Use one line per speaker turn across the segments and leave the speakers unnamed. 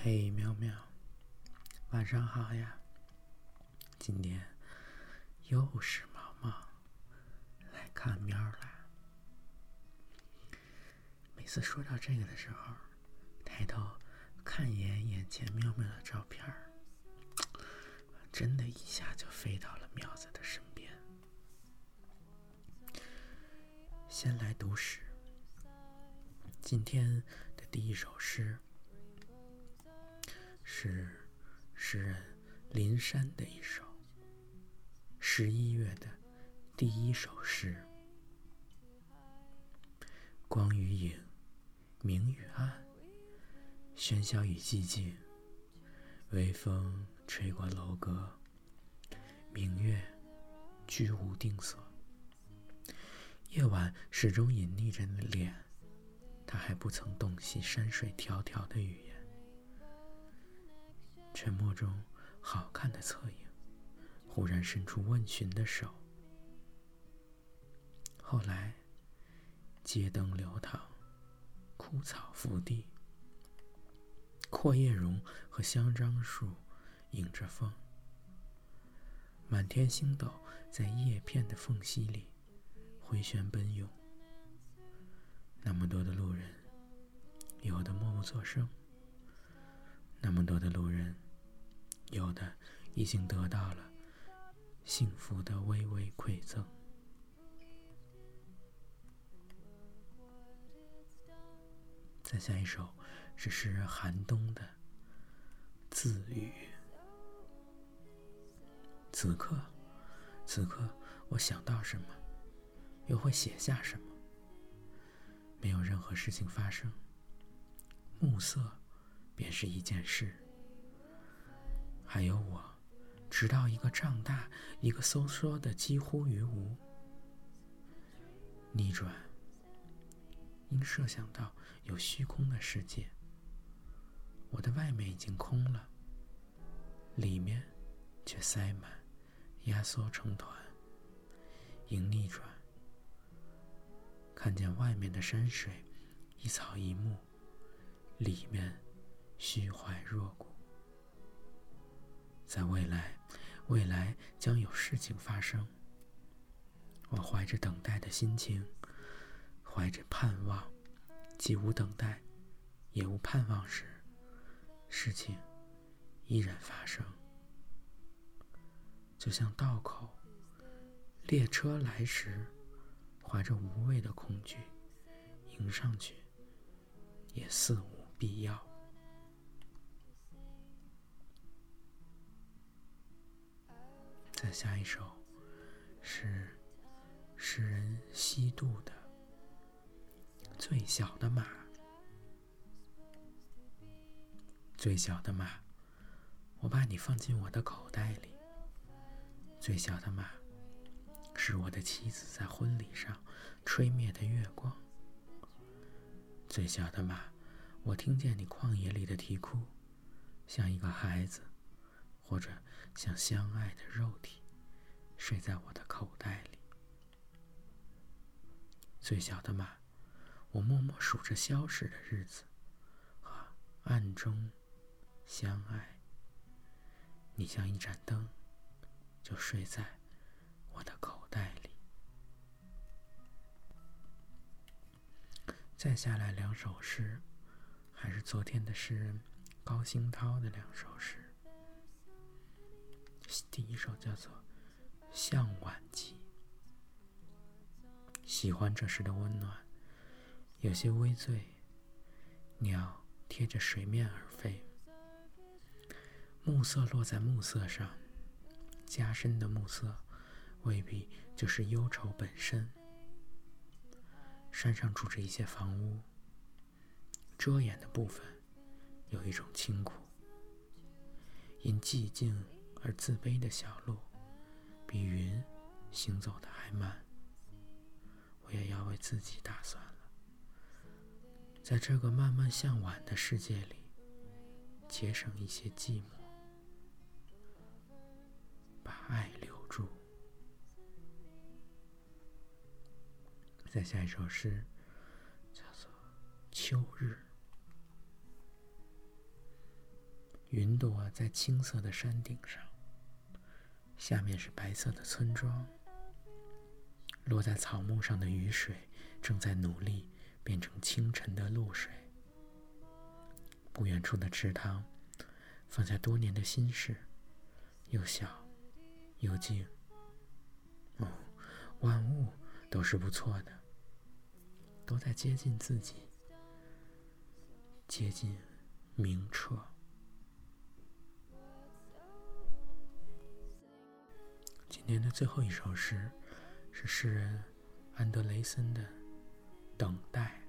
嘿，喵喵，晚上好呀！今天又是毛毛来看喵啦。每次说到这个的时候，抬头看一眼眼前喵喵的照片儿，真的一下就飞到了喵子的身边。先来读诗，今天的第一首诗。是诗人林珊的一首十一月的第一首诗。光与影，明与暗，喧嚣与寂静。微风吹过楼阁，明月居无定所。夜晚始终隐匿着的脸，他还不曾洞悉山水迢迢的语言。沉默中，好看的侧影，忽然伸出问询的手。后来，街灯流淌，枯草伏地，阔叶榕和香樟树迎着风，满天星斗在叶片的缝隙里回旋奔涌。那么多的路人，有的默不作声，那么多的路人。有的已经得到了幸福的微微馈赠。再下一首是寒冬的自语。此刻，此刻，我想到什么，又会写下什么。没有任何事情发生，暮色便是一件事。还有我，直到一个胀大，一个收缩的几乎于无。逆转，因设想到有虚空的世界，我的外面已经空了，里面却塞满，压缩成团。因逆转，看见外面的山水，一草一木，里面虚怀若谷。在未来，未来将有事情发生。我怀着等待的心情，怀着盼望，既无等待，也无盼望时，事情依然发生。就像道口，列车来时，怀着无谓的恐惧，迎上去，也似无必要。下一首，是诗人西渡的《最小的马》。最小的马，我把你放进我的口袋里。最小的马，是我的妻子在婚礼上吹灭的月光。最小的马，我听见你旷野里的啼哭，像一个孩子。或者像相爱的肉体，睡在我的口袋里。最小的马，我默默数着消逝的日子，和暗中相爱。你像一盏灯，就睡在我的口袋里。再下来两首诗，还是昨天的诗人高兴涛的两首诗。第一首叫做《向晚寄》，喜欢这时的温暖，有些微醉。鸟贴着水面而飞，暮色落在暮色上，加深的暮色未必就是忧愁本身。山上住着一些房屋，遮掩的部分有一种清苦，因寂静。而自卑的小路，比云行走的还慢。我也要为自己打算了，在这个慢慢向晚的世界里，节省一些寂寞，把爱留住。再下一首诗，叫做《秋日》。云朵在青色的山顶上，下面是白色的村庄。落在草木上的雨水正在努力变成清晨的露水。不远处的池塘，放下多年的心事，又小又静。哦，万物都是不错的，都在接近自己，接近明澈。今天的最后一首诗。是诗人安德雷森的《等待》。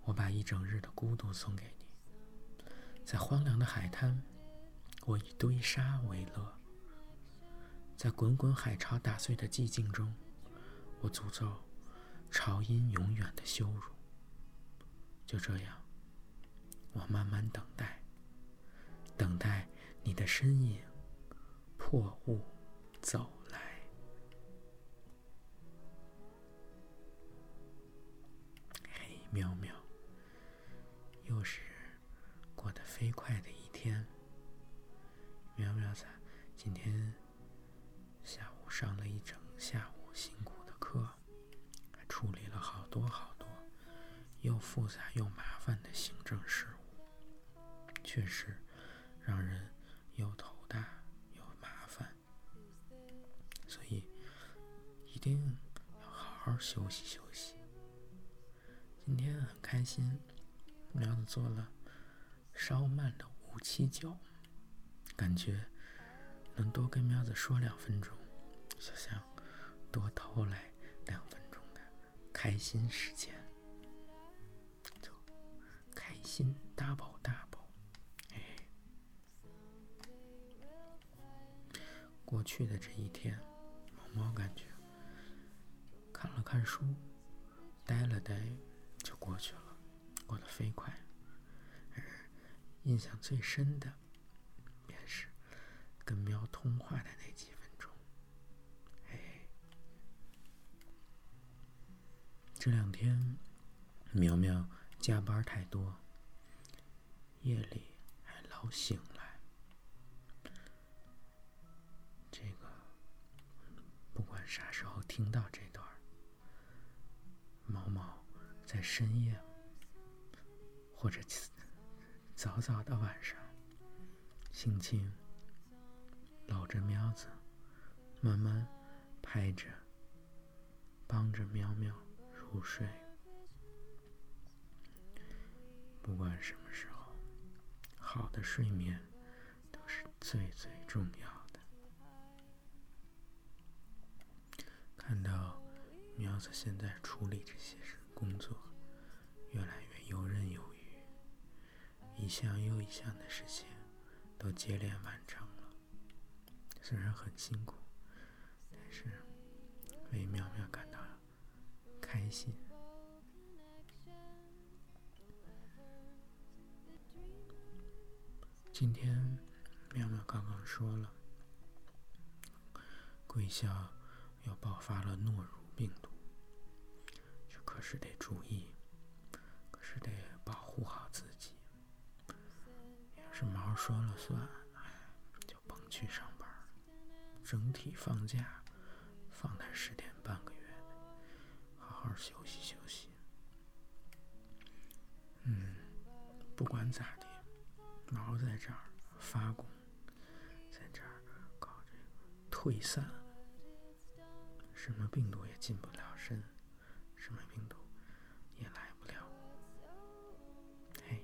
我把一整日的孤独送给你，在荒凉的海滩，我以堆沙为乐；在滚滚海潮打碎的寂静中，我诅咒潮音永远的羞辱。就这样，我慢慢等待，等待你的身影货物走来。黑。喵喵，又是过得飞快的定要好好休息休息。今天很开心，苗子做了稍慢的五七九，感觉能多跟喵子说两分钟，就像多偷来两分钟的开心时间，就开心 double double。哎，过去的这一天，猫猫感觉看了看书，呆了呆。就过去了，过得飞快。而印象最深的，便是跟喵通话的那几分钟。哎，这两天苗苗加班太多，夜里还老醒来。这个不管啥时候听到这在深夜，或者早早的晚上，轻轻搂着喵子，慢慢拍着，帮着喵喵入睡。不管什么时候，好的睡眠都是最最重要的。看到喵子现在处理这些事。工作越来越游刃有余，一项又一项的事情都接连完成了。虽然很辛苦，但是为苗苗感到开心。今天妙妙刚刚说了，贵校又爆发了诺如病毒。可是得注意，可是得保护好自己。要是毛说了算，就甭去上班。整体放假，放他十天半个月，好好休息休息。嗯，不管咋的，毛在这儿发功，在这儿搞这个退散，什么病毒也进不了身。什么病毒也来不了。嘿，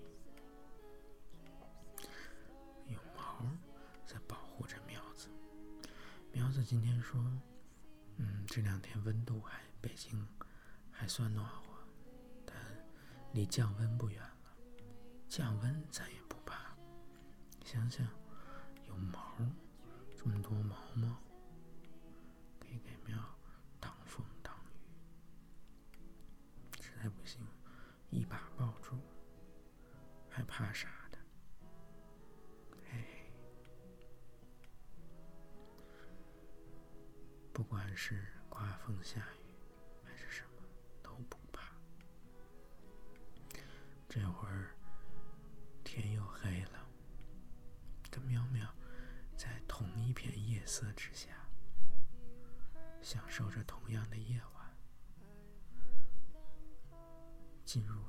有毛在保护着苗子。苗子今天说：“嗯，这两天温度还北京还算暖和，但离降温不远了。降温咱也不怕。想想有毛，这么多毛毛，可以给苗。”还怕啥的？哎，不管是刮风下雨还是什么，都不怕。这会儿天又黑了，跟喵喵在同一片夜色之下，享受着同样的夜晚，进入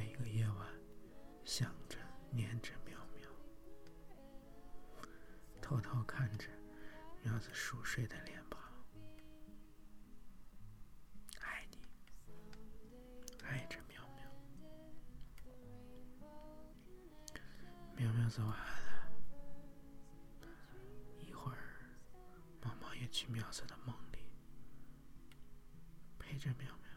每个夜晚想着念着喵喵，偷偷看着喵子熟睡的脸庞。爱你，爱着喵喵。喵喵说晚安了，一会儿毛毛也去喵子的梦里，陪着喵喵。